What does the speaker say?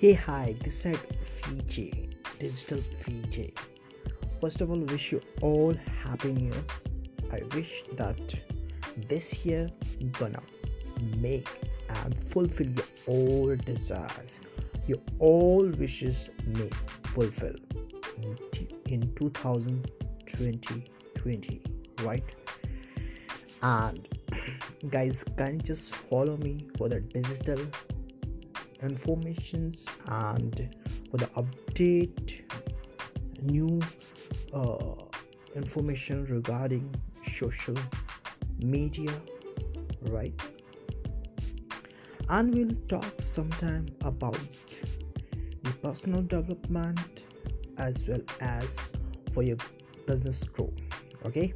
Hey, hi, this side VJ, Digital VJ. First of all, wish you all happy new year. I wish that this year gonna make and fulfill your all desires, your all wishes may fulfill in 2020, right? And guys, can you just follow me for the digital informations and for the update new uh, information regarding social media right? And we'll talk sometime about the personal development as well as for your business growth okay